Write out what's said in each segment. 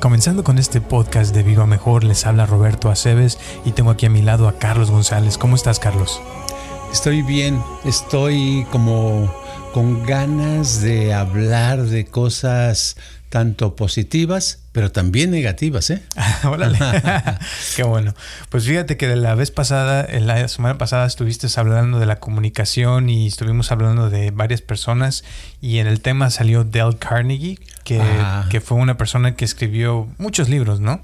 Comenzando con este podcast de Viva Mejor, les habla Roberto Aceves y tengo aquí a mi lado a Carlos González. ¿Cómo estás, Carlos? Estoy bien, estoy como con ganas de hablar de cosas tanto positivas, pero también negativas, ¿eh? Órale. Qué bueno. Pues fíjate que la vez pasada, la semana pasada estuviste hablando de la comunicación y estuvimos hablando de varias personas y en el tema salió Dale Carnegie, que, que fue una persona que escribió muchos libros, ¿no?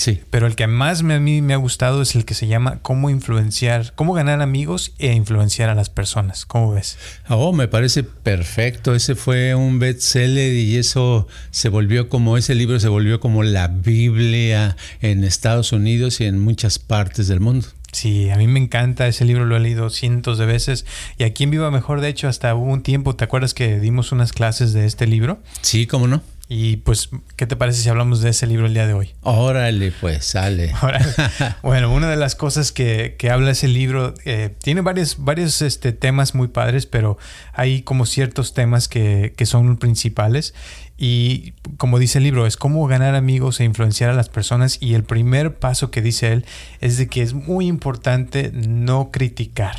Sí. Pero el que más me, a mí me ha gustado es el que se llama Cómo influenciar, cómo ganar amigos e influenciar a las personas. ¿Cómo ves? Oh, me parece perfecto. Ese fue un bestseller y eso se volvió como, ese libro se volvió como la Biblia en Estados Unidos y en muchas partes del mundo. Sí, a mí me encanta ese libro, lo he leído cientos de veces y aquí en Viva Mejor, de hecho, hasta hubo un tiempo, ¿te acuerdas que dimos unas clases de este libro? Sí, cómo no. Y pues, ¿qué te parece si hablamos de ese libro el día de hoy? Órale, pues, sale. bueno, una de las cosas que, que habla ese libro eh, tiene varios, varios este, temas muy padres, pero hay como ciertos temas que, que son principales. Y como dice el libro, es cómo ganar amigos e influenciar a las personas. Y el primer paso que dice él es de que es muy importante no criticar.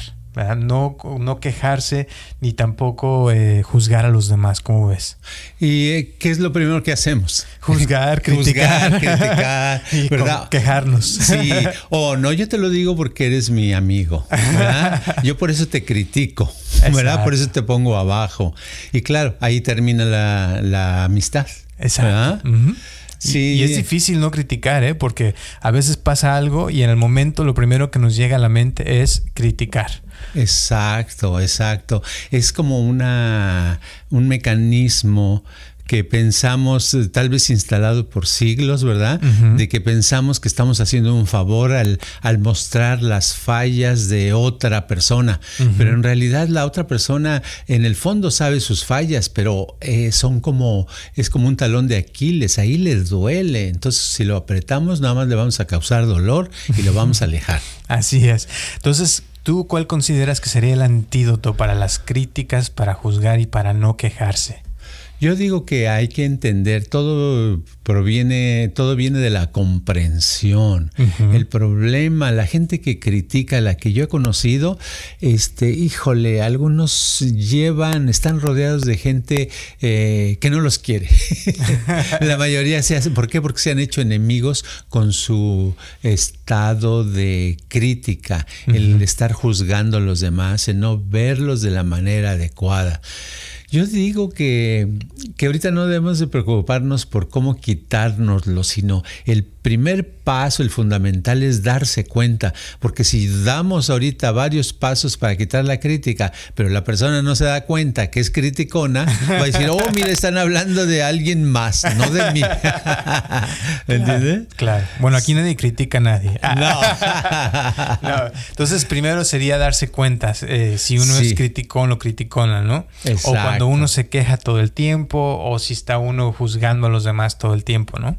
No, no quejarse ni tampoco eh, juzgar a los demás, ¿cómo ves? ¿Y eh, qué es lo primero que hacemos? Juzgar, criticar. Juzgar, criticar, y ¿verdad? Quejarnos. Sí, o no, yo te lo digo porque eres mi amigo, ¿verdad? Yo por eso te critico, ¿verdad? Exacto. Por eso te pongo abajo. Y claro, ahí termina la, la amistad. Exacto. Uh -huh. Sí. Y es difícil no criticar, ¿eh? porque a veces pasa algo y en el momento lo primero que nos llega a la mente es criticar. Exacto, exacto. Es como una, un mecanismo que pensamos, tal vez instalado por siglos, ¿verdad? Uh -huh. De que pensamos que estamos haciendo un favor al, al mostrar las fallas de otra persona. Uh -huh. Pero en realidad la otra persona en el fondo sabe sus fallas, pero eh, son como, es como un talón de Aquiles, ahí les duele. Entonces si lo apretamos, nada más le vamos a causar dolor y lo vamos a alejar. Así es. Entonces, ¿tú cuál consideras que sería el antídoto para las críticas, para juzgar y para no quejarse? Yo digo que hay que entender, todo proviene, todo viene de la comprensión. Uh -huh. El problema, la gente que critica, la que yo he conocido, este, híjole, algunos llevan, están rodeados de gente eh, que no los quiere. la mayoría se hace, ¿por qué? Porque se han hecho enemigos con su estado de crítica, uh -huh. el estar juzgando a los demás, el no verlos de la manera adecuada. Yo digo que, que ahorita no debemos de preocuparnos por cómo quitárnoslo, sino el primer paso, el fundamental es darse cuenta, porque si damos ahorita varios pasos para quitar la crítica, pero la persona no se da cuenta que es criticona, va a decir, oh, mira, están hablando de alguien más, no de mí. ¿Entiendes? Claro. Bueno, aquí nadie critica a nadie. No. no. Entonces, primero sería darse cuenta eh, si uno sí. es criticón o criticona, ¿no? Exacto. O cuando uno se queja todo el tiempo, o si está uno juzgando a los demás todo el tiempo, ¿no?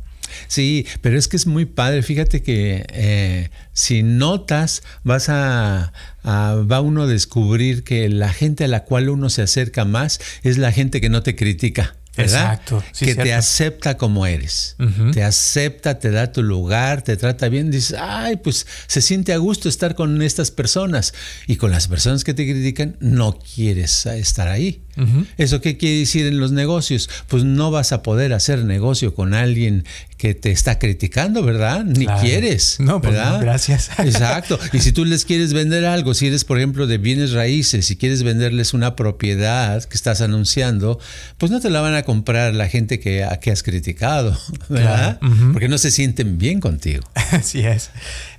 Sí, pero es que es muy padre. Fíjate que eh, si notas, vas a, a, va uno a descubrir que la gente a la cual uno se acerca más es la gente que no te critica. ¿verdad? Exacto. Sí, que cierto. te acepta como eres. Uh -huh. Te acepta, te da tu lugar, te trata bien. Dices, ay, pues se siente a gusto estar con estas personas. Y con las personas que te critican, no quieres estar ahí. Uh -huh. ¿Eso qué quiere decir en los negocios? Pues no vas a poder hacer negocio con alguien que te está criticando, ¿verdad? Ni quieres. No, pues ¿verdad? gracias. Exacto. Y si tú les quieres vender algo, si eres, por ejemplo, de bienes raíces, si quieres venderles una propiedad que estás anunciando, pues no te la van a comprar la gente que, que has criticado, ¿verdad? Porque no se sienten bien contigo. Así es.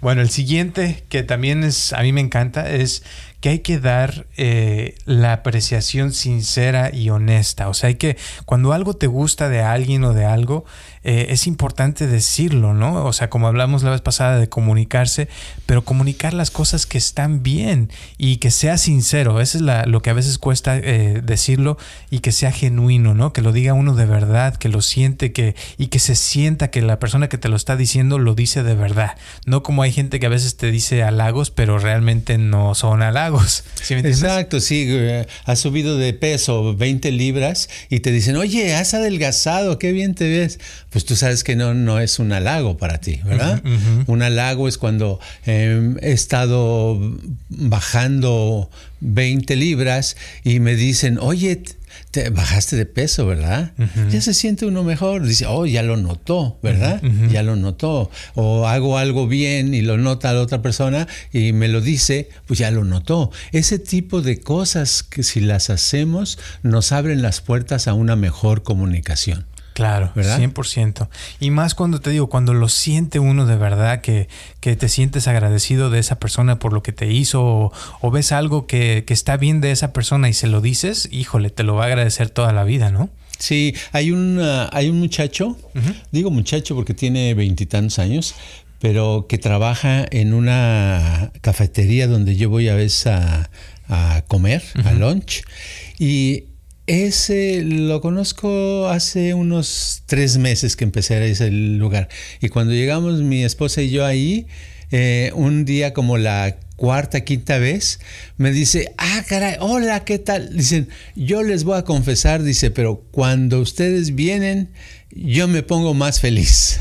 Bueno, el siguiente que también es, a mí me encanta, es que hay que dar eh, la apreciación sincera y honesta. O sea, hay que, cuando algo te gusta de alguien o de algo, eh, es importante decirlo, ¿no? O sea, como hablamos la vez pasada de comunicarse, pero comunicar las cosas que están bien y que sea sincero. Eso es lo que a veces cuesta eh, decirlo y que sea genuino, ¿no? Que lo diga uno de verdad, que lo siente que, y que se sienta que la persona que te lo está diciendo lo dice de verdad. No como hay gente que a veces te dice halagos, pero realmente no son halagos. ¿Sí Exacto, sí. Has subido de peso 20 libras y te dicen, oye, has adelgazado, qué bien te ves pues tú sabes que no, no es un halago para ti, ¿verdad? Un halago es cuando em, he estado bajando 20 libras y me dicen, oye, te bajaste de peso, ¿verdad? Ya se siente uno mejor. Dice, oh, ya lo notó, ¿verdad? Ya lo notó. O hago algo bien y lo nota la otra persona y me lo dice, pues ya lo notó. Ese tipo de cosas que si las hacemos nos abren las puertas a una mejor comunicación. Claro, ¿verdad? 100%. Y más cuando te digo, cuando lo siente uno de verdad, que, que te sientes agradecido de esa persona por lo que te hizo, o, ves algo que, que, está bien de esa persona y se lo dices, híjole, te lo va a agradecer toda la vida, ¿no? Sí, hay un, hay un muchacho, digo muchacho porque tiene veintitantos años, pero que trabaja en una cafetería donde yo voy a veces a, a comer, a lunch, y ese lo conozco hace unos tres meses que empecé a ese lugar. Y cuando llegamos mi esposa y yo ahí, eh, un día como la cuarta, quinta vez, me dice, ah, caray, hola, ¿qué tal? Dicen, yo les voy a confesar, dice, pero cuando ustedes vienen, yo me pongo más feliz.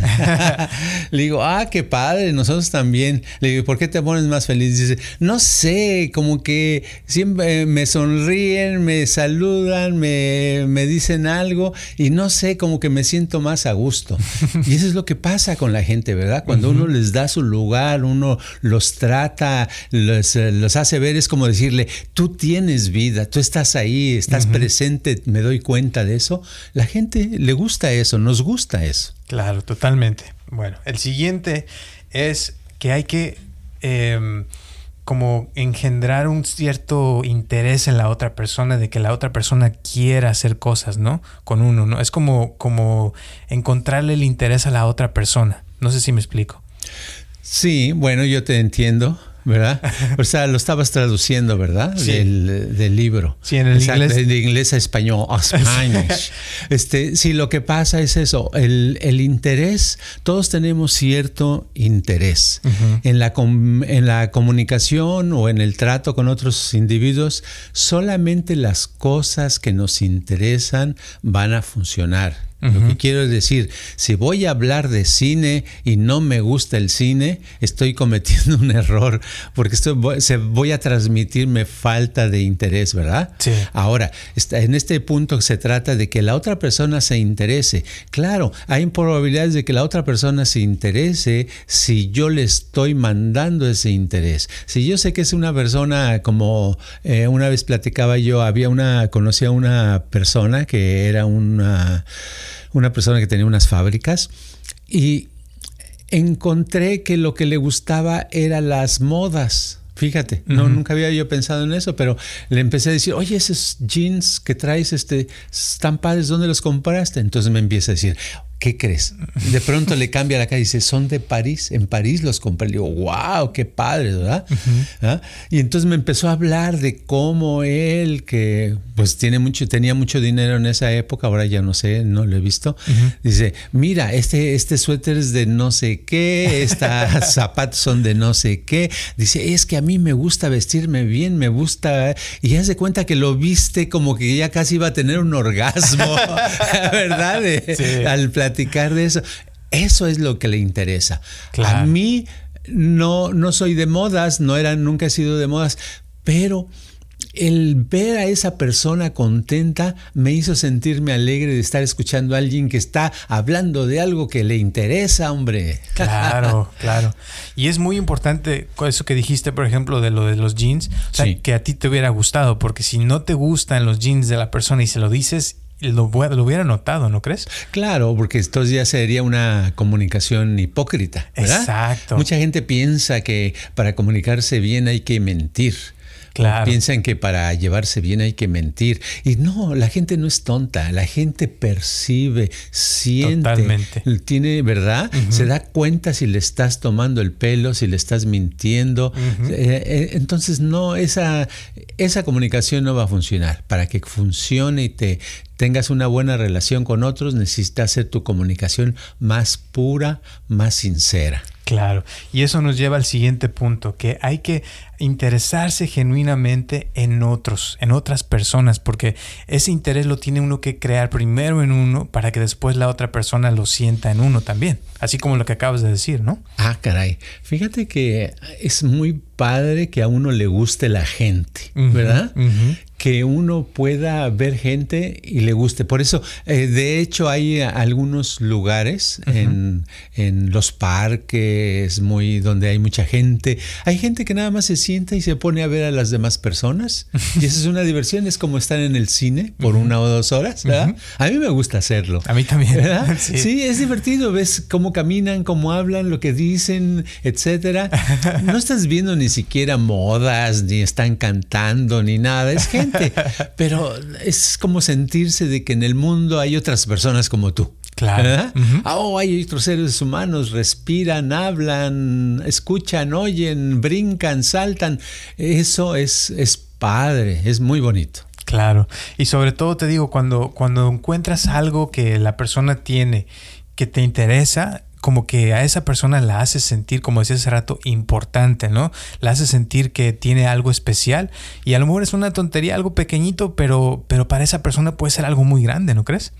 le digo, ah, qué padre, nosotros también. Le digo, ¿por qué te pones más feliz? Dice, no sé, como que siempre me sonríen, me saludan, me, me dicen algo y no sé, como que me siento más a gusto. y eso es lo que pasa con la gente, ¿verdad? Cuando uno les da su lugar, uno los trata, los, los, hace ver, es como decirle, tú tienes vida, tú estás ahí, estás presente, me doy cuenta de eso. La gente le gusta eso nos gusta eso. Claro, totalmente. Bueno, el siguiente es que hay que em, como engendrar un cierto interés en la otra persona, de que la otra persona quiera hacer cosas, ¿no? Con uno, ¿no? Es como, como encontrarle el interés a la otra persona. No sé si me explico. Sí, bueno, yo te entiendo. ¿Verdad? O sea, lo estabas traduciendo, ¿verdad? Sí. Del, libro. Sí, en el inglés. De, inglés a español, a Spanish. este, sí, lo que pasa es eso, el, el interés, todos tenemos cierto interés. en, la, en la comunicación o en el trato con otros individuos, solamente las cosas que nos interesan van a funcionar. Lo que quiero decir, si voy a hablar de cine y no me gusta el cine, estoy cometiendo un error porque estoy, voy a transmitirme falta de interés, ¿verdad? Sí. Ahora, en este punto se trata de que la otra persona se interese. Claro, hay probabilidades de que la otra persona se interese si yo le estoy mandando ese interés. Si yo sé que es una persona como eh, una vez platicaba yo, había una, conocía a una persona que era una una persona que tenía unas fábricas y encontré que lo que le gustaba era las modas. Fíjate, no, nunca había yo pensado en eso, pero le empecé a decir, oye, esos jeans que traes, este, están padres, ¿dónde los compraste? Entonces me empieza a decir, ¿qué crees? De pronto le cambia la cara y dice, son de París, en París los compré. Le digo, wow, qué padre, ¿verdad? ¿Ah? Y entonces me empezó a hablar de cómo él, que pues tiene mucho, tenía mucho dinero en esa época, ahora ya no sé, no lo he visto, dice, mira, este, este suéter es de no sé qué, estos zapatos son de no sé qué. Dice, es que a mí me gusta vestirme bien, me gusta, y ya se cuenta que lo viste como que ya casi iba a tener un orgasmo, ¿verdad? Al de eso. Eso es lo que le interesa. A mí no, no soy de modas, no era, nunca he sido de modas, pero el ver a esa persona contenta me hizo sentirme alegre de estar escuchando a alguien que está hablando de algo que le interesa, hombre. Claro, claro. Y es muy importante eso que dijiste, por ejemplo, de lo de los jeans, o sea, que a ti te hubiera gustado, porque si no te gustan los jeans de la persona y se lo dices, lo, lo, hubiera notado, ¿no crees? Claro, porque esto ya sería una comunicación hipócrita. ¿verdad? Exacto. Mucha gente piensa que para comunicarse bien hay que mentir. Claro. Piensan que para llevarse bien hay que mentir. Y no, la gente no es tonta. La gente percibe, siente. Totalmente. Tiene, ¿verdad? Se da cuenta si le estás tomando el pelo, si le estás mintiendo. Eh, eh, entonces, no, esa, esa comunicación no va a funcionar. Para que funcione y te tengas una buena relación con otros, necesitas hacer tu comunicación más pura, más sincera. Claro, y eso nos lleva al siguiente punto, que hay que interesarse genuinamente en otros, en otras personas, porque ese interés lo tiene uno que crear primero en uno para que después la otra persona lo sienta en uno también, así como lo que acabas de decir, ¿no? Ah, caray, fíjate que es muy padre que a uno le guste la gente, ¿verdad? que uno pueda ver gente y le guste. Por eso, eh, de hecho, hay algunos lugares en, en, los parques muy donde hay mucha gente. Hay gente que nada más se sienta y se pone a ver a las demás personas. y esa es una diversión. Es como estar en el cine por una o dos horas. ¿verdad? A mí me gusta hacerlo. A mí también. ¿verdad? Sí. sí. es divertido. Ves cómo caminan, cómo hablan, lo que dicen, etcétera. No estás viendo ni siquiera modas, ni están cantando, ni nada. Es gente pero es como sentirse de que en el mundo hay otras personas como tú. Claro. Ah, oh, hay otros seres humanos, respiran, hablan, escuchan, oyen, brincan, saltan. Eso es, es padre, es muy bonito. Claro. Y sobre todo te digo, cuando, cuando encuentras algo que la persona tiene que te interesa, como que a esa persona la hace sentir, como decía hace rato, importante, ¿no? La hace sentir que tiene algo especial y a lo mejor es una tontería, algo pequeñito, pero, pero para esa persona puede ser algo muy grande, ¿no crees?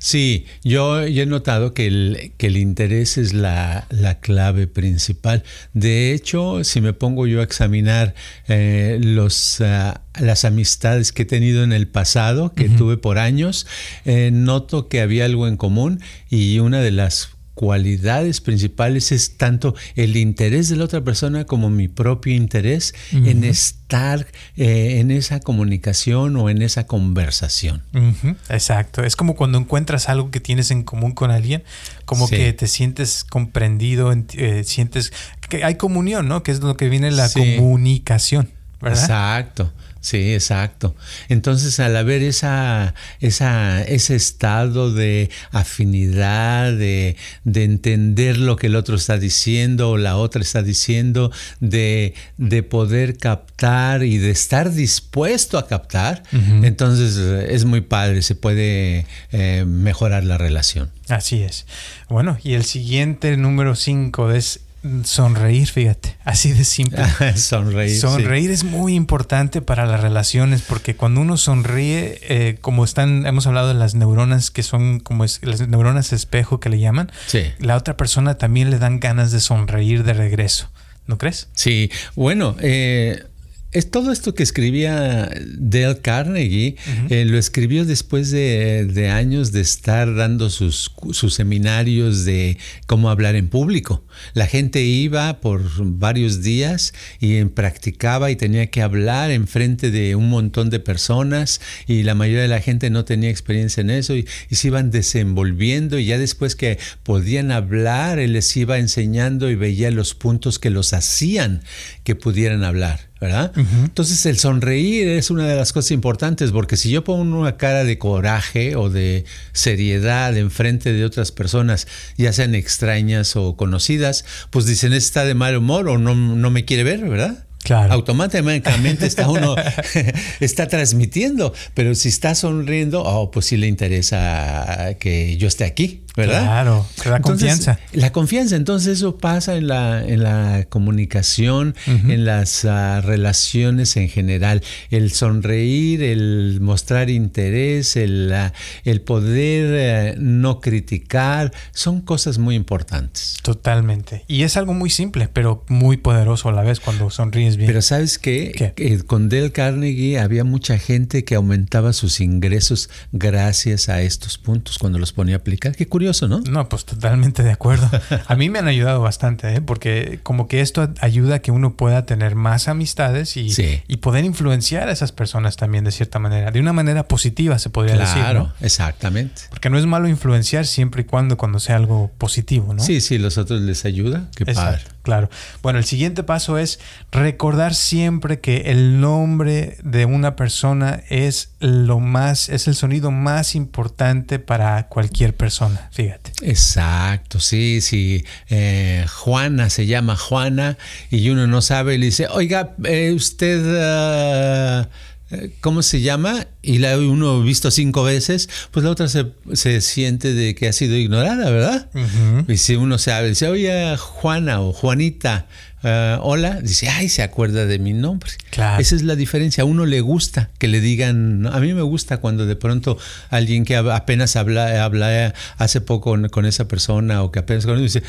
Sí, yo, he notado que el, que el interés es la, clave principal. De hecho, si me pongo yo a examinar eh, los... Ah, las amistades que he tenido en el pasado, que tuve por años, eh, noto que había algo en común y una de las cualidades principales es tanto el interés de la otra persona como mi propio interés en estar eh, en esa comunicación o en esa conversación. Exacto, es como cuando encuentras algo que tienes en común con alguien, como que te sientes comprendido, eh, sientes que hay comunión, ¿no? Que es lo que viene la comunicación. ¿verdad? Exacto. Sí, exacto. Entonces, al haber esa, esa, ese estado de afinidad, de, de, entender lo que el otro está diciendo o la otra está diciendo, de, de poder captar y de estar dispuesto a captar, entonces es muy padre, se puede eh, mejorar la relación. Así es. Bueno, y el siguiente número 5 es Sonreír, fíjate, así de simple. sonreír. Sonreír es muy importante para las relaciones porque cuando uno sonríe, eh, como están, hemos hablado de las neuronas que son como es, las neuronas espejo que le llaman, la otra persona también le dan ganas de sonreír de regreso. ¿No crees? Sí, bueno, eh, es todo esto que escribía Dale Carnegie, eh, lo escribió después de, años de estar dando sus, sus, seminarios de cómo hablar en público. La gente iba por varios días y practicaba y tenía que hablar en frente de un montón de personas y la mayoría de la gente no tenía experiencia en eso y, y se iban desenvolviendo y ya después que podían hablar, él les iba enseñando y veía los puntos que los hacían que pudieran hablar. ¿Verdad? Entonces el sonreír es una de las cosas importantes porque si yo pongo una cara de coraje o de seriedad en frente de otras personas, ya sean extrañas o conocidas, pues dicen, está de mal humor o no, no me quiere ver, ¿verdad? Claro. Automáticamente está uno está transmitiendo, pero si está sonriendo, oh, pues sí le interesa que yo esté aquí, ¿verdad? Claro, la confianza. La confianza, entonces eso pasa en la, en la comunicación, en las ah, relaciones en general. El sonreír, el mostrar interés, el, ah, el poder eh, no criticar, son cosas muy importantes. Totalmente. Y es algo muy simple, pero muy poderoso a la vez cuando sonríes bien. Pero ¿sabes qué? Eh, con Dale Carnegie había mucha gente que aumentaba sus ingresos gracias a estos puntos cuando los ponía a aplicar. Qué curioso, ¿no? No, pues totalmente de acuerdo. A mí me han ayudado bastante, ¿eh? porque como que esto ayuda a que uno pueda tener más amistades y, y poder influenciar a esas personas también de cierta manera, de una manera positiva se podría decir. Claro, exactamente. Porque no es malo influenciar siempre y cuando cuando sea algo positivo, ¿no? Sí, sí, los otros les ayuda. Qué padre. Claro. Bueno, el siguiente paso es recordar siempre que el nombre de una persona es lo más, es el sonido más importante para cualquier persona. Fíjate. Exacto, sí, sí. Eh, Juana se llama Juana y uno no sabe y le dice, oiga, eh, usted. Ah, ¿cómo se llama? Y la uno visto cinco veces, pues la otra se, siente de que ha sido ignorada, ¿verdad? Y si uno sabe, dice, oye, Juana o Juanita, eh, hola, dice, ay, se acuerda de mi nombre. Claro. Esa es la diferencia. A uno le gusta que le digan, a mí me gusta cuando de pronto alguien que apenas habla, habla hace poco con, esa persona o que apenas conoce, dice,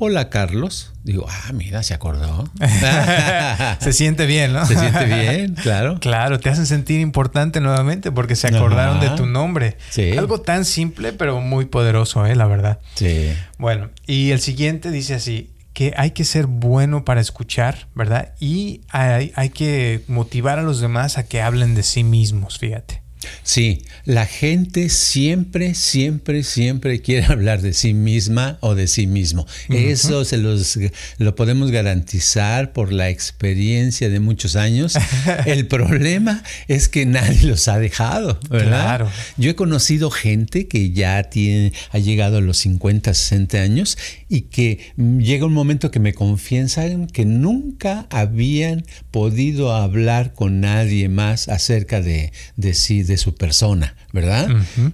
Hola Carlos. Digo, ah, mira, se acordó. se siente bien, ¿no? Se siente bien, claro. Claro, te hacen sentir importante nuevamente porque se acordaron de tu nombre. Sí. Algo tan simple, pero muy poderoso, ¿eh? La verdad. Sí. Bueno, y el siguiente dice así, que hay que ser bueno para escuchar, ¿verdad? Y hay, hay que motivar a los demás a que hablen de sí mismos, fíjate. Sí, la gente siempre, siempre, siempre quiere hablar de sí misma o de sí mismo. Eso se los lo podemos garantizar por la experiencia de muchos años. El problema es que nadie los ha dejado, ¿verdad? Claro. Yo he conocido gente que ya tiene, ha llegado a los 50, 60 años y que llega un momento que me confiesan que nunca habían podido hablar con nadie más acerca de, de sí, de su persona, ¿verdad?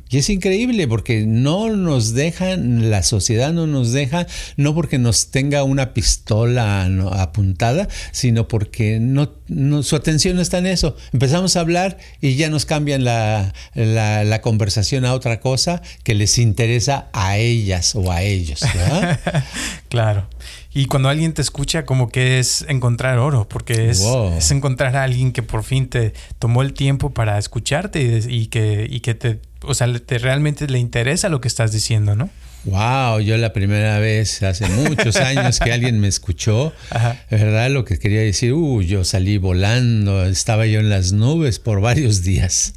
Y es increíble porque no nos dejan, la sociedad no nos deja, no porque nos tenga una pistola apuntada, sino porque no, su atención no está en eso. Empezamos a hablar y ya nos cambian la, la, conversación a otra cosa que les interesa a ellas o a ellos, ¿verdad? claro. Y cuando alguien te escucha, como que es encontrar oro, porque es, es encontrar a alguien que por fin te tomó el tiempo para escucharte y, que, y que te, o sea, te realmente le interesa lo que estás diciendo, ¿no? Wow, yo la primera vez hace muchos años que alguien me escuchó, ¿verdad? Lo que quería decir, uh, yo salí volando, estaba yo en las nubes por varios días.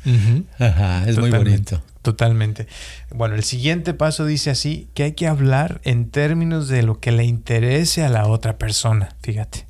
Ajá, es muy bonito. Totalmente. Bueno, el siguiente paso dice así, que hay que hablar en términos de lo que le interese a la otra persona, fíjate.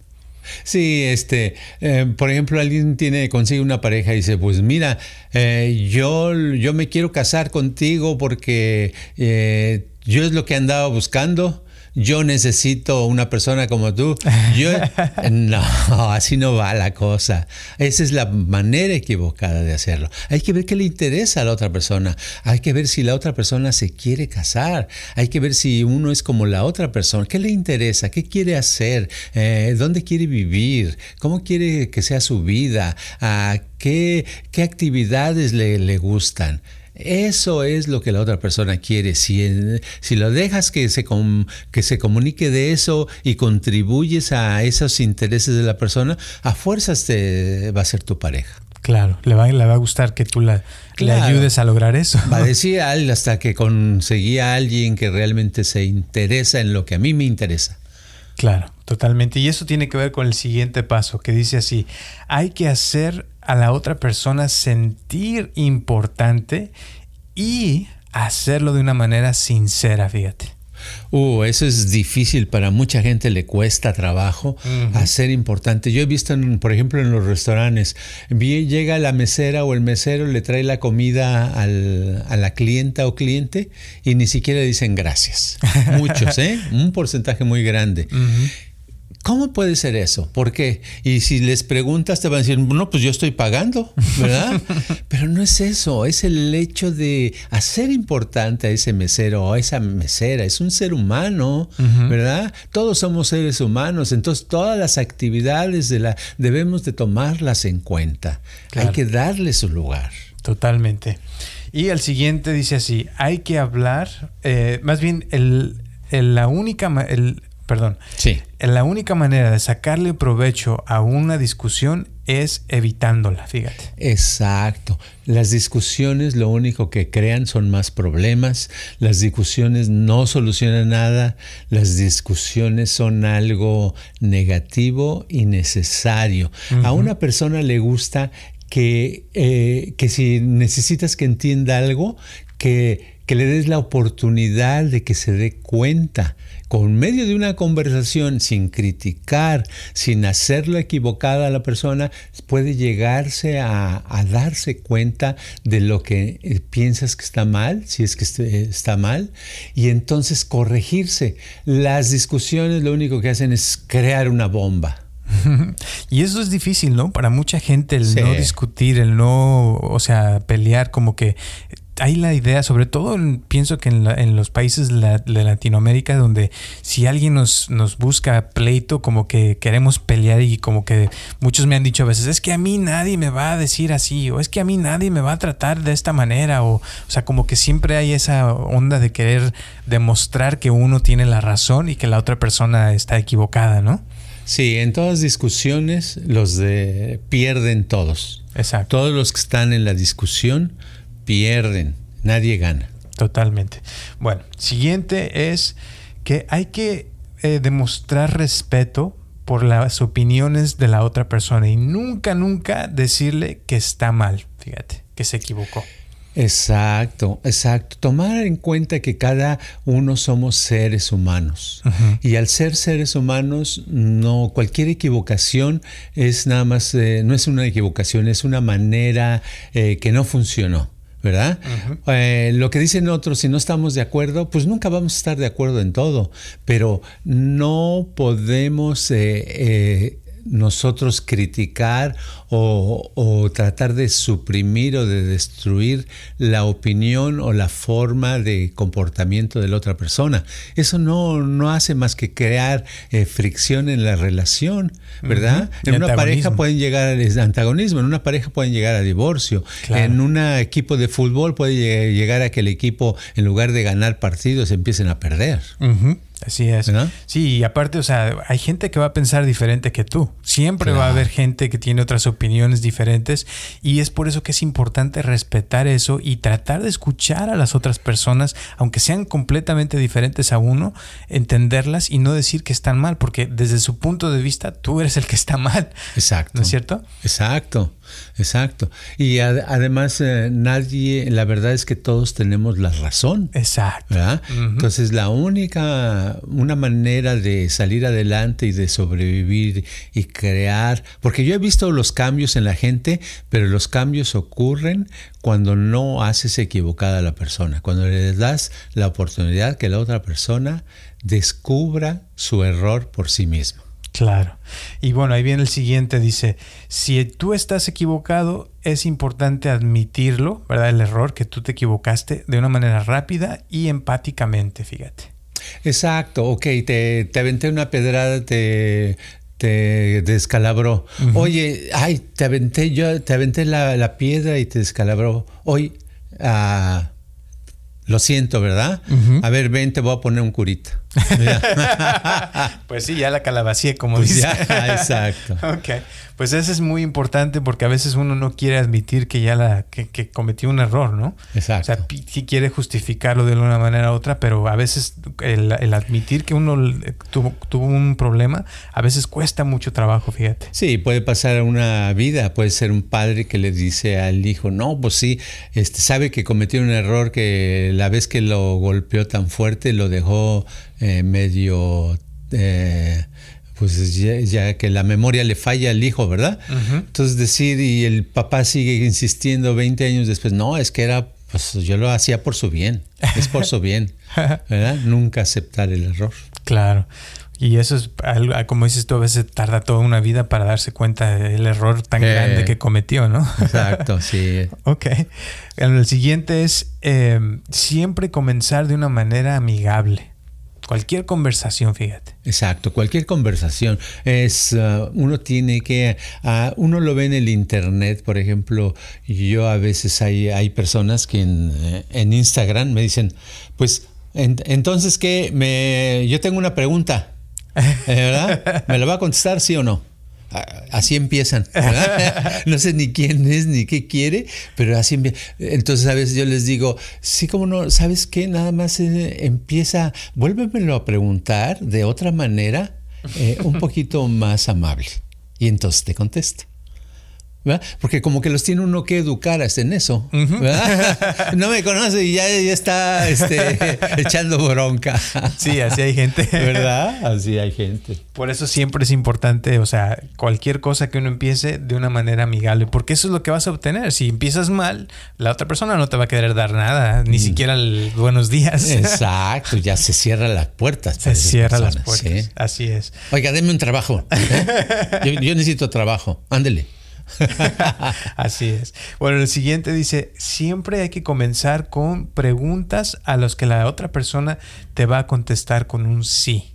Sí, este, eh, por ejemplo, alguien tiene, consigue una pareja y dice, pues mira, eh, yo, yo me quiero casar contigo porque eh, yo es lo que andaba buscando yo necesito una persona como tú. Yo, no, así no va la cosa. Esa es la manera equivocada de hacerlo. Hay que ver qué le interesa a la otra persona. Hay que ver si la otra persona se quiere casar. Hay que ver si uno es como la otra persona. ¿Qué le interesa? ¿Qué quiere hacer? Eh, ¿Dónde quiere vivir? ¿Cómo quiere que sea su vida? ¿A qué, qué actividades le, le gustan? Eso es lo que la otra persona quiere. Si, si lo dejas que se, que se comunique de eso y contribuyes a esos intereses de la persona, a fuerzas te va a ser tu pareja. Claro, le va, le va a gustar que tú la, le ayudes a lograr eso. Va a decir hasta que conseguí a alguien que realmente se interesa en lo que a mí me interesa. Claro, totalmente. Y eso tiene que ver con el siguiente paso, que dice así, hay que hacer a la otra persona sentir importante y hacerlo de una manera sincera, fíjate. Uh, eso es difícil, para mucha gente le cuesta trabajo hacer importante. Yo he visto, por ejemplo, en los restaurantes, llega la mesera o el mesero, le trae la comida al, a la clienta o cliente y ni siquiera dicen gracias. Muchos, ¿eh? Un porcentaje muy grande. ¿Cómo puede ser eso? ¿Por qué? Y si les preguntas, te van a decir, no, pues yo estoy pagando, ¿verdad? Pero no es eso, es el hecho de hacer importante a ese mesero o a esa mesera. Es un ser humano, ¿verdad? Todos somos seres humanos, entonces todas las actividades de la debemos de tomarlas en cuenta. Hay que darle su lugar. Totalmente. Y el siguiente dice así, hay que hablar, eh, más bien el, la única, el, perdón. Sí. La única manera de sacarle provecho a una discusión es evitándola, fíjate. Exacto. Las discusiones lo único que crean son más problemas. Las discusiones no solucionan nada. Las discusiones son algo negativo y necesario. A una persona le gusta que, eh, que si necesitas que entienda algo, que, que le des la oportunidad de que se dé cuenta con medio de una conversación, sin criticar, sin hacerlo equivocada a la persona, puede llegarse a, darse cuenta de lo que eh, piensas que está mal, si es que este, está mal, y entonces corregirse. Las discusiones lo único que hacen es crear una bomba. Y eso es difícil, ¿no? Para mucha gente el no discutir, el no, o sea, pelear, como que hay la idea, sobre todo pienso que en, los países de Latinoamérica, donde si alguien nos, nos busca pleito, como que queremos pelear y como que muchos me han dicho a veces, es que a mí nadie me va a decir así, o es que a mí nadie me va a tratar de esta manera, o, o sea, como que siempre hay esa onda de querer demostrar que uno tiene la razón y que la otra persona está equivocada, ¿no? Sí, en todas discusiones los de pierden todos. Exacto. Todos los que están en la discusión pierden, nadie gana. Totalmente. Bueno, siguiente es que hay que eh, demostrar respeto por las opiniones de la otra persona y nunca, nunca decirle que está mal, fíjate, que se equivocó. Exacto, exacto. Tomar en cuenta que cada uno somos seres humanos y al ser seres humanos, no cualquier equivocación es nada más, eh, no es una equivocación, es una manera eh, que no funcionó. ¿Verdad? Eh, lo que dicen otros, si no estamos de acuerdo, pues nunca vamos a estar de acuerdo en todo, pero no podemos eh, eh, nosotros criticar o, tratar de suprimir o de destruir la opinión o la forma de comportamiento de la otra persona. Eso no, no hace más que crear eh, fricción en la relación, ¿verdad? En una pareja pueden llegar al antagonismo, en una pareja pueden llegar a divorcio, en un equipo de fútbol puede llegar a que el equipo, en lugar de ganar partidos, empiecen a perder. Así es. Sí, y aparte, o sea, hay gente que va a pensar diferente que tú. Siempre va a haber gente que tiene otras opiniones diferentes y es por eso que es importante respetar eso y tratar de escuchar a las otras personas, aunque sean completamente diferentes a uno, entenderlas y no decir que están mal, porque desde su punto de vista tú eres el que está mal. Exacto. ¿No es cierto? Exacto. Exacto. Y además eh, nadie, la verdad es que todos tenemos la razón. Exacto. Entonces la única, una manera de salir adelante y de sobrevivir y crear, porque yo he visto los cambios en la gente, pero los cambios ocurren cuando no haces equivocada a la persona, cuando le das la oportunidad que la otra persona descubra su error por sí misma. Claro. Y bueno, ahí viene el siguiente, dice, si tú estás equivocado, es importante admitirlo, ¿verdad? El error que tú te equivocaste de una manera rápida y empáticamente, fíjate. Exacto, ok, te, te aventé una pedrada, te, te descalabró. Oye, ay, te aventé yo, te aventé la, piedra y te descalabró. Hoy, ah, lo siento, ¿verdad? A ver, ven, te voy a poner un curita. pues sí, ya la calabacía, como pues dice. exacto. ok. Pues eso es muy importante porque a veces uno no quiere admitir que ya la, que, cometió un error, ¿no? Exacto. O sea, sí quiere justificarlo de una manera u otra, pero a veces el, admitir que uno tuvo, tuvo, un problema, a veces cuesta mucho trabajo, fíjate. Sí, puede pasar una vida, puede ser un padre que le dice al hijo, no, pues sí, este, sabe que cometió un error que la vez que lo golpeó tan fuerte lo dejó eh, medio... Eh, pues ya, que la memoria le falla al hijo, ¿verdad? Entonces decir, y el papá sigue insistiendo 20 años después, no, es que era, pues yo lo hacía por su bien, es por su bien, ¿verdad? Nunca aceptar el error. Claro. Y eso es, como dices tú, a veces tarda toda una vida para darse cuenta del error tan grande que cometió, ¿no? Exacto, sí. ok. El siguiente es siempre comenzar de una manera amigable. Cualquier conversación, fíjate. Exacto, cualquier conversación. Es, uh, uno tiene que, uh, uno lo ve en el internet, por ejemplo, yo a veces hay, hay personas que en, eh, en Instagram me dicen, pues, entonces, ¿qué? Me, yo tengo una pregunta. ¿verdad? ¿Me lo va a contestar sí o no? Así empiezan. No sé ni quién es ni qué quiere, pero así empieza. Entonces a veces yo les digo, sí, como no, ¿sabes qué? Nada más eh, empieza, vuélvemelo a preguntar de otra manera, eh, un poquito más amable. Y entonces te Porque como que los tiene uno que educar hasta en eso. no me conoce y ya, está este, echando bronca. Sí, así hay gente. ¿Verdad? Así hay gente. Por eso siempre es importante, o sea, cualquier cosa que uno empiece de una manera amigable, porque eso es lo que vas a obtener. Si empiezas mal, la otra persona no te va a querer dar nada, ni mm. siquiera el buenos días. Exacto, ya se cierran las puertas. Se cierran las puertas. Así es. Oiga, denme un trabajo. ¿eh? Yo, yo necesito trabajo. Ándele. Así es. Bueno, el siguiente dice, siempre hay que comenzar con preguntas a las que la otra persona te va a contestar con un sí.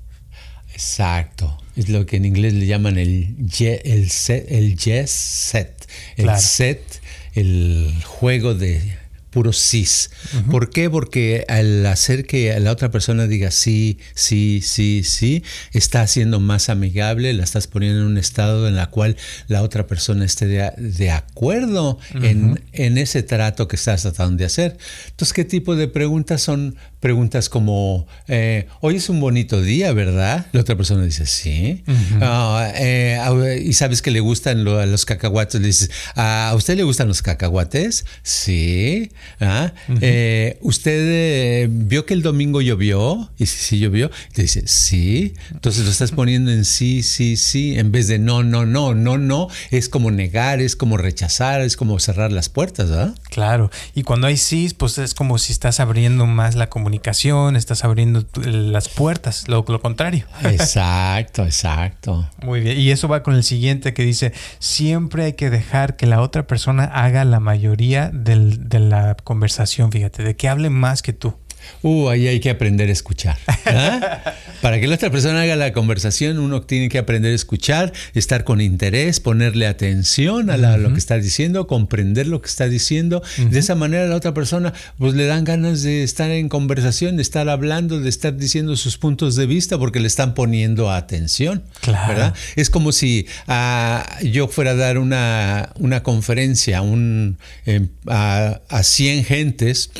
Exacto. Es lo que en inglés le llaman el, el, set, el yes set. El set, el juego de puro cis. ¿Por qué? Porque al hacer que la otra persona diga sí, sí, sí, sí, está haciendo más amigable, la estás poniendo en un estado en la cual la otra persona esté de, acuerdo en, en, ese trato que estás tratando de hacer. Entonces, ¿qué tipo de preguntas son preguntas como, eh, hoy es un bonito día, ¿verdad? La otra persona dice, sí. Ah, eh, y sabes que le gustan los cacahuates. Le dices, ¿a usted le gustan los cacahuates? Sí. ¿Ah? Eh, ¿Usted vio que el domingo llovió? Y si sí llovió, te dice, sí. Entonces lo estás poniendo en sí, sí, sí, en vez de no, no, no, no, no. Es como negar, es como rechazar, es como cerrar las puertas, ¿verdad? Claro. Y cuando hay sí, pues es como si estás abriendo más la comunicación estás abriendo las puertas, lo, lo contrario. Exacto, exacto. Muy bien, y eso va con el siguiente que dice, siempre hay que dejar que la otra persona haga la mayoría de la conversación, fíjate, de que hable más que tú. Uh, ahí hay que aprender a escuchar. ¿ah? Para que la otra persona haga la conversación, uno tiene que aprender a escuchar, estar con interés, ponerle atención a lo que está diciendo, comprender lo que está diciendo. De esa manera la otra persona pues le dan ganas de estar en conversación, de estar hablando, de estar diciendo sus puntos de vista porque le están poniendo atención. ¿verdad? Es como si ah, yo fuera a dar una, una conferencia un, em, a, a 100 gentes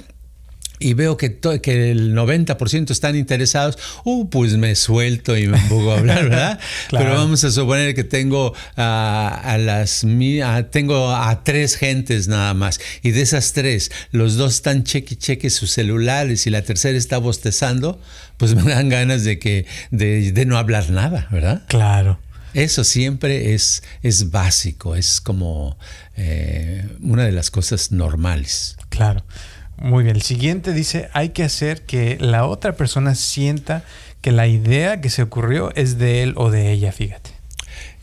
y veo que, que el 90% están interesados, uh, pues me suelto y me pongo a hablar, ¿verdad? Pero vamos a suponer que tengo a las tengo a tres gentes nada más y de esas tres, los dos están cheque cheque sus celulares y la tercera está bostezando, pues me dan ganas de que de, no hablar nada, ¿verdad? Claro. Eso siempre es, es básico, es como eh, una de las cosas normales. Claro. Muy bien, el siguiente dice, hay que hacer que la otra persona sienta que la idea que se ocurrió es de él o de ella, fíjate.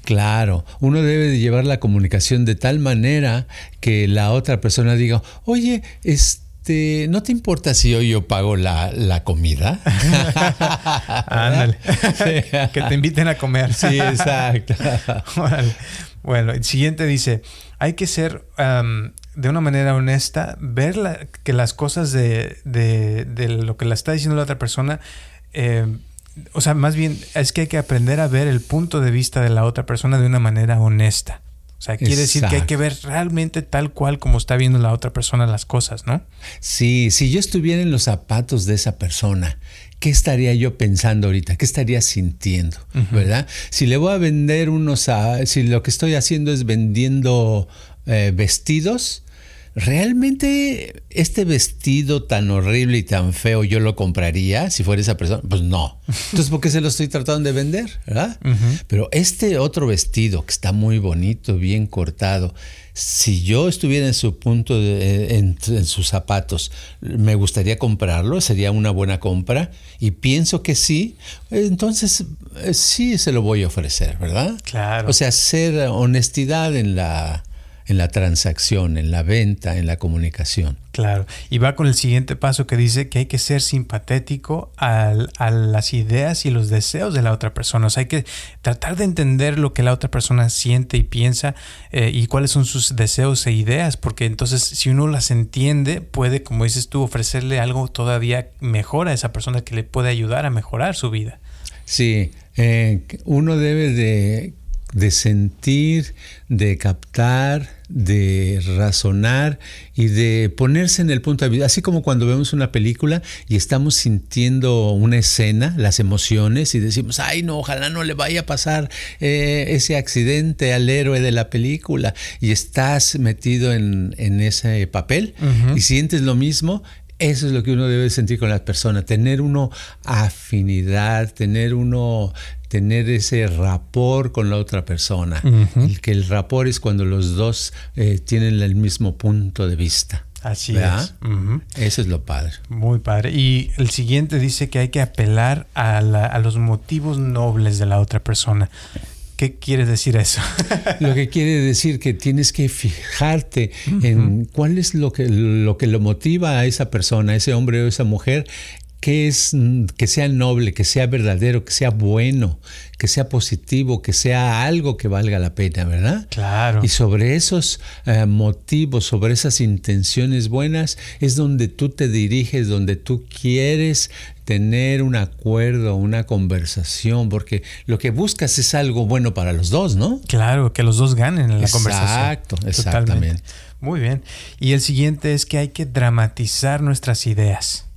Claro, uno debe de llevar la comunicación de tal manera que la otra persona diga, oye, este, ¿no te importa si hoy yo pago la, comida? Ándale. que te inviten a comer. Sí, exacto. bueno, el siguiente dice, hay que ser de una manera honesta, ver que las cosas de, lo que la está diciendo la otra persona, eh, o sea, más bien es que hay que aprender a ver el punto de vista de la otra persona de una manera honesta. O sea, quiere decir que hay que ver realmente tal cual como está viendo la otra persona las cosas, ¿no? Sí, si yo estuviera en los zapatos de esa persona, ¿qué estaría yo pensando ahorita? ¿Qué estaría sintiendo? ¿Verdad? Si le voy a vender unos, si lo que estoy haciendo es vendiendo eh, vestidos, ¿realmente este vestido tan horrible y tan feo yo lo compraría si fuera esa persona? Pues no. Entonces, ¿por qué se lo estoy tratando de vender? Pero este otro vestido que está muy bonito, bien cortado, si yo estuviera en su punto, de, en, sus zapatos, ¿me gustaría comprarlo? ¿Sería una buena compra? Y pienso que sí, entonces eh, sí se lo voy a ofrecer, ¿verdad? Claro. O sea, ser honestidad en la en la transacción, en la venta, en la comunicación. Claro, y va con el siguiente paso que dice que hay que ser simpatético a las ideas y los deseos de la otra persona. O sea, hay que tratar de entender lo que la otra persona siente y piensa eh, y cuáles son sus deseos e ideas, porque entonces si uno las entiende, puede, como dices tú, ofrecerle algo todavía mejor a esa persona que le puede ayudar a mejorar su vida. Sí, eh, uno debe de, de sentir, de captar, de razonar y de ponerse en el punto de vista, así como cuando vemos una película y estamos sintiendo una escena, las emociones y decimos, ay no, ojalá no le vaya a pasar eh, ese accidente al héroe de la película y estás metido en, ese papel y sientes lo mismo, eso es lo que uno debe sentir con las personas, tener uno afinidad, tener uno tener ese rapor con la otra persona. el que el rapor es cuando los dos eh, tienen el mismo punto de vista. Así es. Eso es lo padre. Muy padre. Y el siguiente dice que hay que apelar a, a los motivos nobles de la otra persona. ¿Qué quiere decir eso? lo que quiere decir que tienes que fijarte en cuál es lo que, lo que lo motiva a esa persona, a ese hombre o esa mujer, que es que sea noble, que sea verdadero, que sea bueno, que sea positivo, que sea algo que valga la pena, ¿verdad? Claro. Y sobre esos eh, motivos, sobre esas intenciones buenas, es donde tú te diriges, donde tú quieres tener un acuerdo, una conversación, porque lo que buscas es algo bueno para los dos, ¿no? Claro, que los dos ganen en la conversación. Exacto, exactamente. Muy bien. Y el siguiente es que hay que dramatizar nuestras ideas.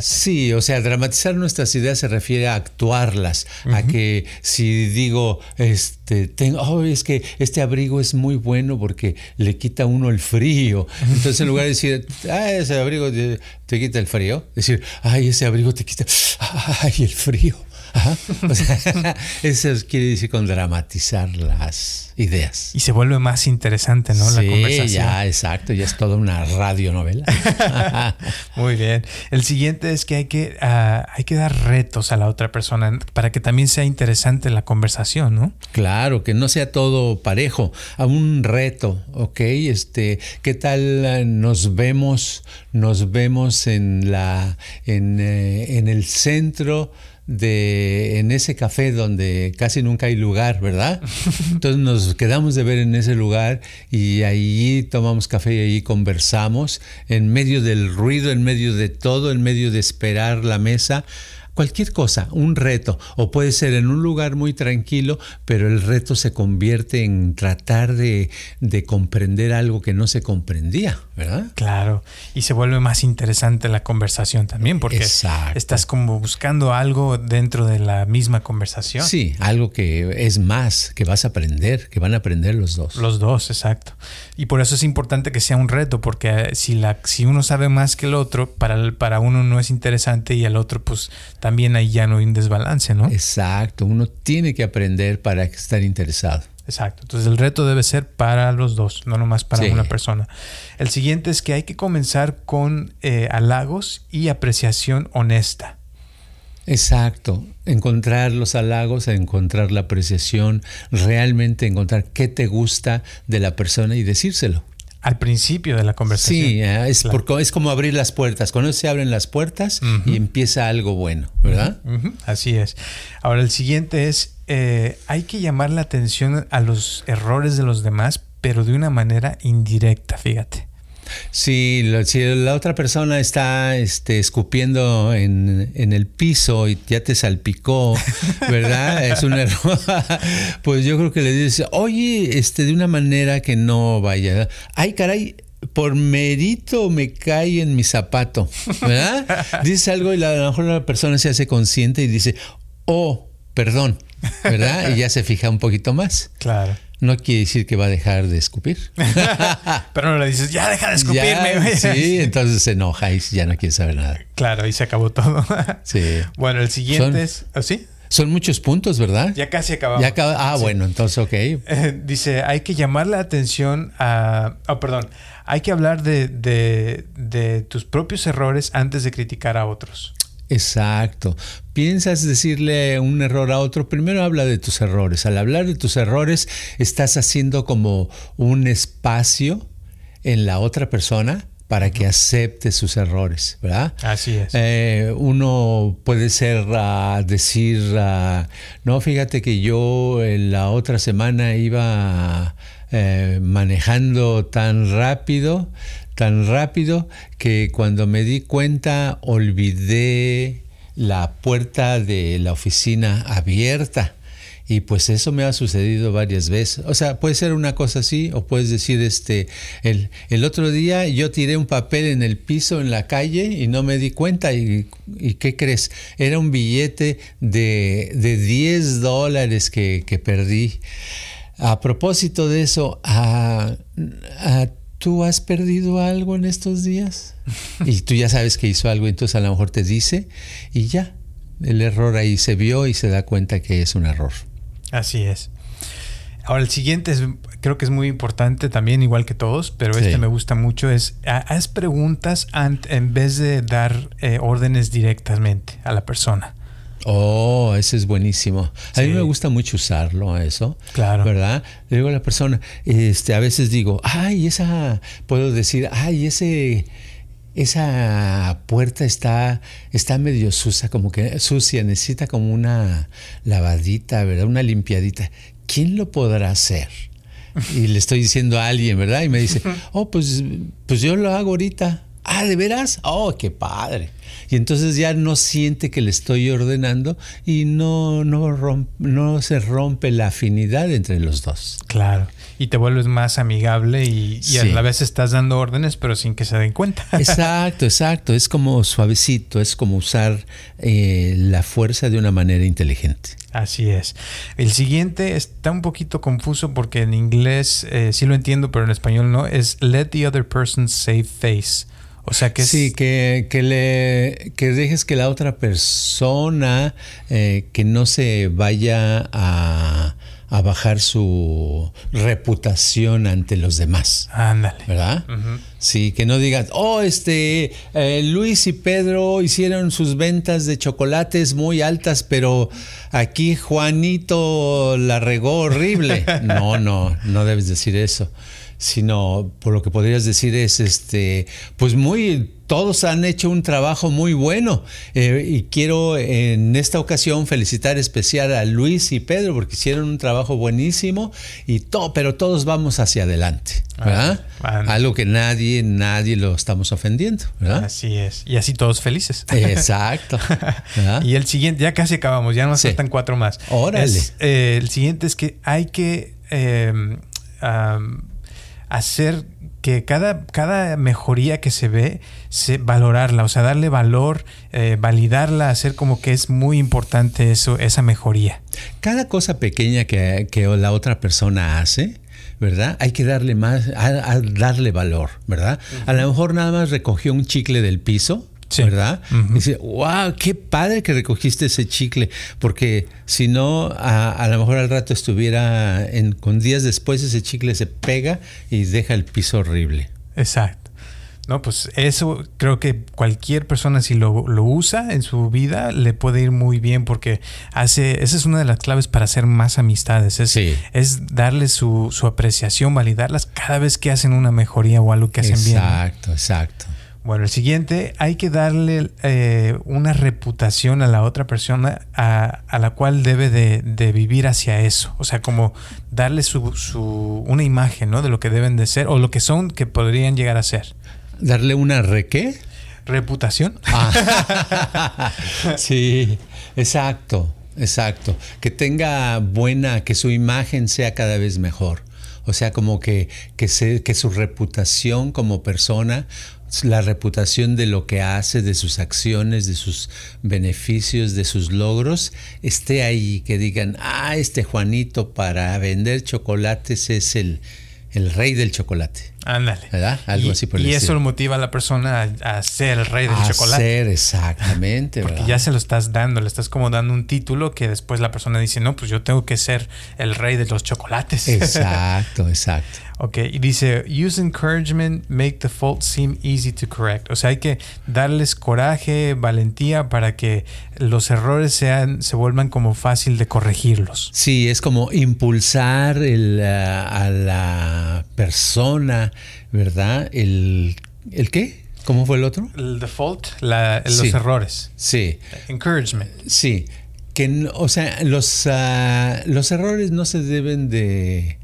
Sí, o sea, dramatizar nuestras ideas se refiere a actuarlas, a que si digo, este, tengo, oh, es que este abrigo es muy bueno porque le quita a uno el frío. Entonces, en lugar de decir, ah, ese abrigo te, te quita el frío, decir, ay, ese abrigo te quita, ay, el frío. O sea, eso quiere decir con dramatizar las ideas. Y se vuelve más interesante, ¿no? la conversación. ya, exacto, ya es toda una radionovela. Muy bien. El siguiente es que hay que, ah, hay que dar retos a la otra persona para que también sea interesante la conversación, ¿no? Claro, que no sea todo parejo, a un reto, ¿ok? Este, ¿qué tal ah, nos vemos, nos vemos en la, en, eh, en el centro de en ese café donde casi nunca hay lugar, ¿verdad? Entonces nos quedamos de ver en ese lugar y ahí tomamos café y ahí conversamos en medio del ruido, en medio de todo, en medio de esperar la mesa cualquier cosa, un reto, o puede ser en un lugar muy tranquilo, pero el reto se convierte en tratar de, comprender algo que no se comprendía, ¿verdad? Claro, y se vuelve más interesante la conversación también, porque estás como buscando algo dentro de la misma conversación. Sí, algo que es más, que vas a aprender, que van a aprender los dos. Los dos, exacto. Y por eso es importante que sea un reto, porque si, la, si uno sabe más que el otro, para, para uno no es interesante y el otro pues también ahí ya no hay un desbalance, ¿no? Exacto, uno tiene que aprender para estar interesado. Exacto, entonces el reto debe ser para los dos, no nomás para una persona. El siguiente es que hay que comenzar con eh, halagos y apreciación honesta. Exacto, encontrar los halagos, encontrar la apreciación, realmente encontrar qué te gusta de la persona y decírselo al principio de la conversación. Sí, eh, es, es como abrir las puertas. Cuando se abren las puertas y empieza algo bueno, ¿verdad? Así es. Ahora el siguiente es, eh, hay que llamar la atención a los errores de los demás, pero de una manera indirecta, fíjate. Si, la otra persona está este, escupiendo en, el piso y ya te salpicó, ¿verdad? es un error. pues yo creo que le dices, oye, este, de una manera que no vaya. Ay, caray, por mérito me cae en mi zapato, ¿verdad? Dices algo y a lo mejor la persona se hace consciente y dice, oh, perdón, ¿verdad? Y ya se fija un poquito más. Claro no quiere decir que va a dejar de escupir. Pero no le dices, ya deja de escupirme. sí, entonces se enoja y ya no quiere saber nada. Claro, y se acabó todo. sí. Bueno, el siguiente es. ¿oh, ¿Sí? Son muchos puntos, ¿verdad? Ya casi acabamos. Ya ah, bueno, entonces, ok. dice, hay que llamar la atención a... Oh, perdón. Hay que hablar de, de, de tus propios errores antes de criticar a otros. Exacto. Piensas decirle un error a otro, primero habla de tus errores. Al hablar de tus errores, estás haciendo como un espacio en la otra persona para que acepte sus errores, ¿verdad? Así es. Eh, uno puede ser a decir, no, fíjate que yo la otra semana iba eh, manejando tan rápido tan rápido que cuando me di cuenta olvidé la puerta de la oficina abierta. Y pues eso me ha sucedido varias veces. O sea, puede ser una cosa así, o puedes decir, este, el, el otro día yo tiré un papel en el piso en la calle y no me di cuenta. ¿Y, y qué crees? Era un billete de, de 10 dólares que, que, perdí. A propósito de eso, ¿a, a, ¿tú has perdido algo en estos días? y tú ya sabes que hizo algo, entonces a lo mejor te dice y ya. El error ahí se vio y se da cuenta que es un error. Así es. Ahora, el siguiente es, creo que es muy importante también, igual que todos, pero sí. este me gusta mucho, es haz preguntas en vez de dar eh, órdenes directamente a la persona. Oh, ese es buenísimo. A sí. mí me gusta mucho usarlo, eso. Claro. ¿Verdad? Le digo a la persona, este, a veces digo, ay, esa, puedo decir, ay, ese, esa puerta está, está medio sucia, como que sucia, necesita como una lavadita, ¿verdad? Una limpiadita. ¿Quién lo podrá hacer? Y le estoy diciendo a alguien, ¿verdad? Y me dice, oh, pues, pues yo lo hago ahorita. Ah, ¿de veras? Oh, qué padre. Y entonces ya no siente que le estoy ordenando y no, no, se rompe la afinidad entre los dos. Claro. Y te vuelves más amigable y, y sí. a la vez estás dando órdenes, pero sin que se den cuenta. Exacto, exacto. Es como suavecito, es como usar eh, la fuerza de una manera inteligente. Así es. El siguiente está un poquito confuso porque en inglés eh, sí lo entiendo, pero en español no. Es let the other person save face. O sea que sí, que, que, le que dejes que la otra persona eh, que no se vaya a, a, bajar su reputación ante los demás. Ándale. ¿Verdad? Uh -huh. Sí, que no digas, oh, este, eh, Luis y Pedro hicieron sus ventas de chocolates muy altas, pero aquí Juanito la regó horrible. no, no, no debes decir eso sino por lo que podrías decir es, este, pues muy, todos han hecho un trabajo muy bueno eh, y quiero en esta ocasión felicitar especial a Luis y Pedro porque hicieron un trabajo buenísimo y todo, pero todos vamos hacia adelante, ¿verdad? Ah, bueno. Algo que nadie, nadie lo estamos ofendiendo, ¿verdad? Así es. Y así todos felices. Exacto. y el siguiente, ya casi acabamos, ya nos sí. faltan cuatro más. Órale. Es, eh, el siguiente es que hay que eh, um, hacer que cada, cada mejoría que se ve, valorarla, o sea, darle valor, eh, validarla, hacer como que es muy importante eso, esa mejoría. Cada cosa pequeña que, que la otra persona hace, ¿verdad? Hay que darle más, darle valor, ¿verdad? A lo mejor nada más recogió un chicle del piso, Sí. ¿verdad? Uh -huh. Dice, wow, qué padre que recogiste ese chicle, porque si no, a, a, lo mejor al rato estuviera, en, con días después ese chicle se pega y deja el piso horrible. Exacto. No, pues eso creo que cualquier persona si lo, lo, usa en su vida le puede ir muy bien porque hace, esa es una de las claves para hacer más amistades, es, sí. es darle su, su, apreciación, validarlas cada vez que hacen una mejoría o algo que hacen exacto, bien. Exacto, exacto. Bueno, el siguiente, hay que darle eh, una reputación a la otra persona a, a la cual debe de, de, vivir hacia eso. O sea, como darle su, su, una imagen ¿no? de lo que deben de ser o lo que son que podrían llegar a ser. ¿Darle una re qué? Reputación. Ah. sí, exacto, exacto. Que tenga buena, que su imagen sea cada vez mejor. O sea, como que, que, se, que su reputación como persona la reputación de lo que hace, de sus acciones, de sus beneficios, de sus logros, esté ahí, que digan, ah, este Juanito para vender chocolates es el, el rey del chocolate. Ándale. ¿Verdad? Algo y, así por el Y estilo. eso motiva a la persona a, a, ser el rey del a chocolate. ser, exactamente. Porque ¿verdad? ya se lo estás dando, le estás como dando un título que después la persona dice, no, pues yo tengo que ser el rey de los chocolates. Exacto, exacto. Ok, y dice, use encouragement, make the fault seem easy to correct. O sea, hay que darles coraje, valentía para que los errores sean, se vuelvan como fácil de corregirlos. Sí, es como impulsar el, uh, a la persona, ¿verdad? El, ¿El qué? ¿Cómo fue el otro? El default, la, los sí. errores. Sí. Encouragement. Sí. Que, o sea, los, uh, los errores no se deben de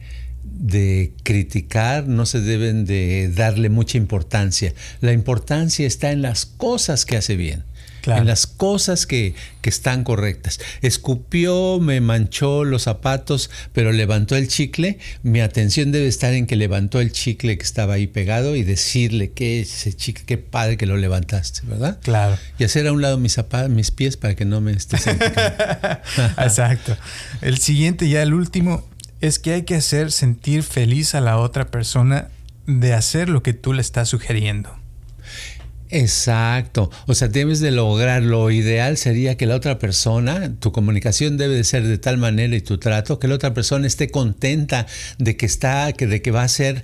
de criticar, no se deben de darle mucha importancia. La importancia está en las cosas que hace bien. En las cosas que, que están correctas. Escupió, me manchó los zapatos, pero levantó el chicle. Mi atención debe estar en que levantó el chicle que estaba ahí pegado y decirle que ese chicle, qué padre que lo levantaste, ¿verdad? Claro. Y hacer a un lado mis zapatos, mis pies para que no me estés Exacto. El siguiente, ya el último, es que hay que hacer sentir feliz a la otra persona de hacer lo que tú le estás sugiriendo. Exacto. O sea, debes de lograr, lo ideal sería que la otra persona, tu comunicación debe de ser de tal manera y tu trato, que la otra persona esté contenta de que está, que de que va a ser,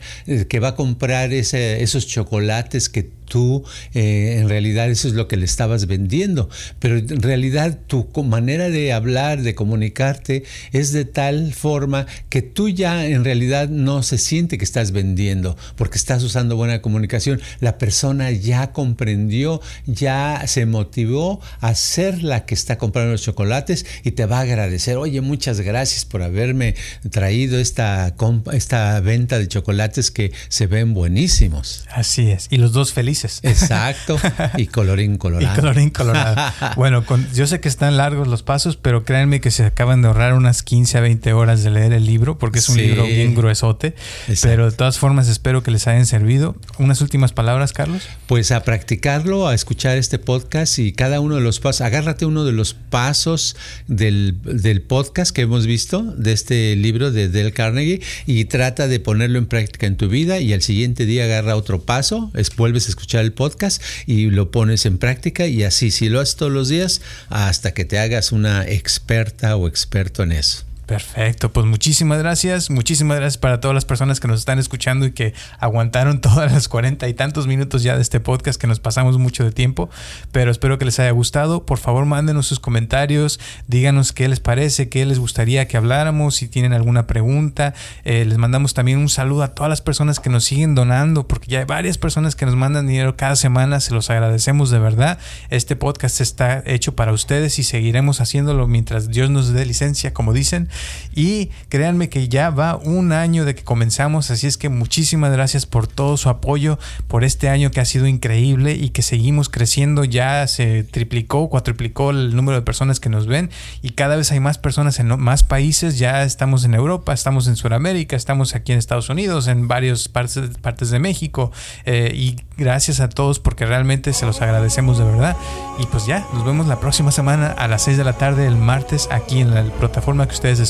que va a comprar ese, esos chocolates que tú eh, en realidad eso es lo que le estabas vendiendo, pero en realidad tu manera de hablar, de comunicarte es de tal forma que tú ya en realidad no se siente que estás vendiendo porque estás usando buena comunicación. La persona ya comprendió, ya se motivó a ser la que está comprando los chocolates y te va a agradecer. Oye, muchas gracias por haberme traído esta, esta venta de chocolates que se ven buenísimos. Así es. Y los dos felices Exacto. Y colorín colorado. Y colorín colorado. bueno, yo sé que están largos los pasos, pero créanme que se acaban de ahorrar unas 15 a 20 horas de leer el libro, porque es un libro bien gruesote. Pero de todas formas espero que les hayan servido. Unas últimas palabras, Carlos. Pues a practicarlo, a escuchar este podcast y cada uno de los pasos. Agárrate uno de los pasos del, del podcast que hemos visto, de este libro de Dale Carnegie, y trata de ponerlo en práctica en tu vida y al siguiente día agarra otro paso, es, vuelves a escuchar el podcast y lo pones en práctica y así, si lo haces todos los días, hasta que te hagas una experta o experto en eso. Perfecto, pues muchísimas gracias, muchísimas gracias para todas las personas que nos están escuchando y que aguantaron todas las cuarenta y tantos minutos ya de este podcast que nos pasamos mucho de tiempo, pero espero que les haya gustado. Por favor, mándenos sus comentarios, díganos qué les parece, qué les gustaría que habláramos, si tienen alguna pregunta. Eh, les mandamos también un saludo a todas las personas que nos siguen donando, porque ya hay varias personas que nos mandan dinero cada semana, se los agradecemos de verdad. Este podcast está hecho para ustedes y seguiremos haciéndolo mientras Dios nos dé licencia, como dicen. Y créanme que ya va un año de que comenzamos, así es que muchísimas gracias por todo su apoyo, por este año que ha sido increíble y que seguimos creciendo, ya se triplicó, cuatriplicó el número de personas que nos ven y cada vez hay más personas en más países, ya estamos en Europa, estamos en Sudamérica, estamos aquí en Estados Unidos, en varias partes, partes de México. Eh, y gracias a todos porque realmente se los agradecemos de verdad. Y pues ya, nos vemos la próxima semana a las 6 de la tarde el martes aquí en la plataforma que ustedes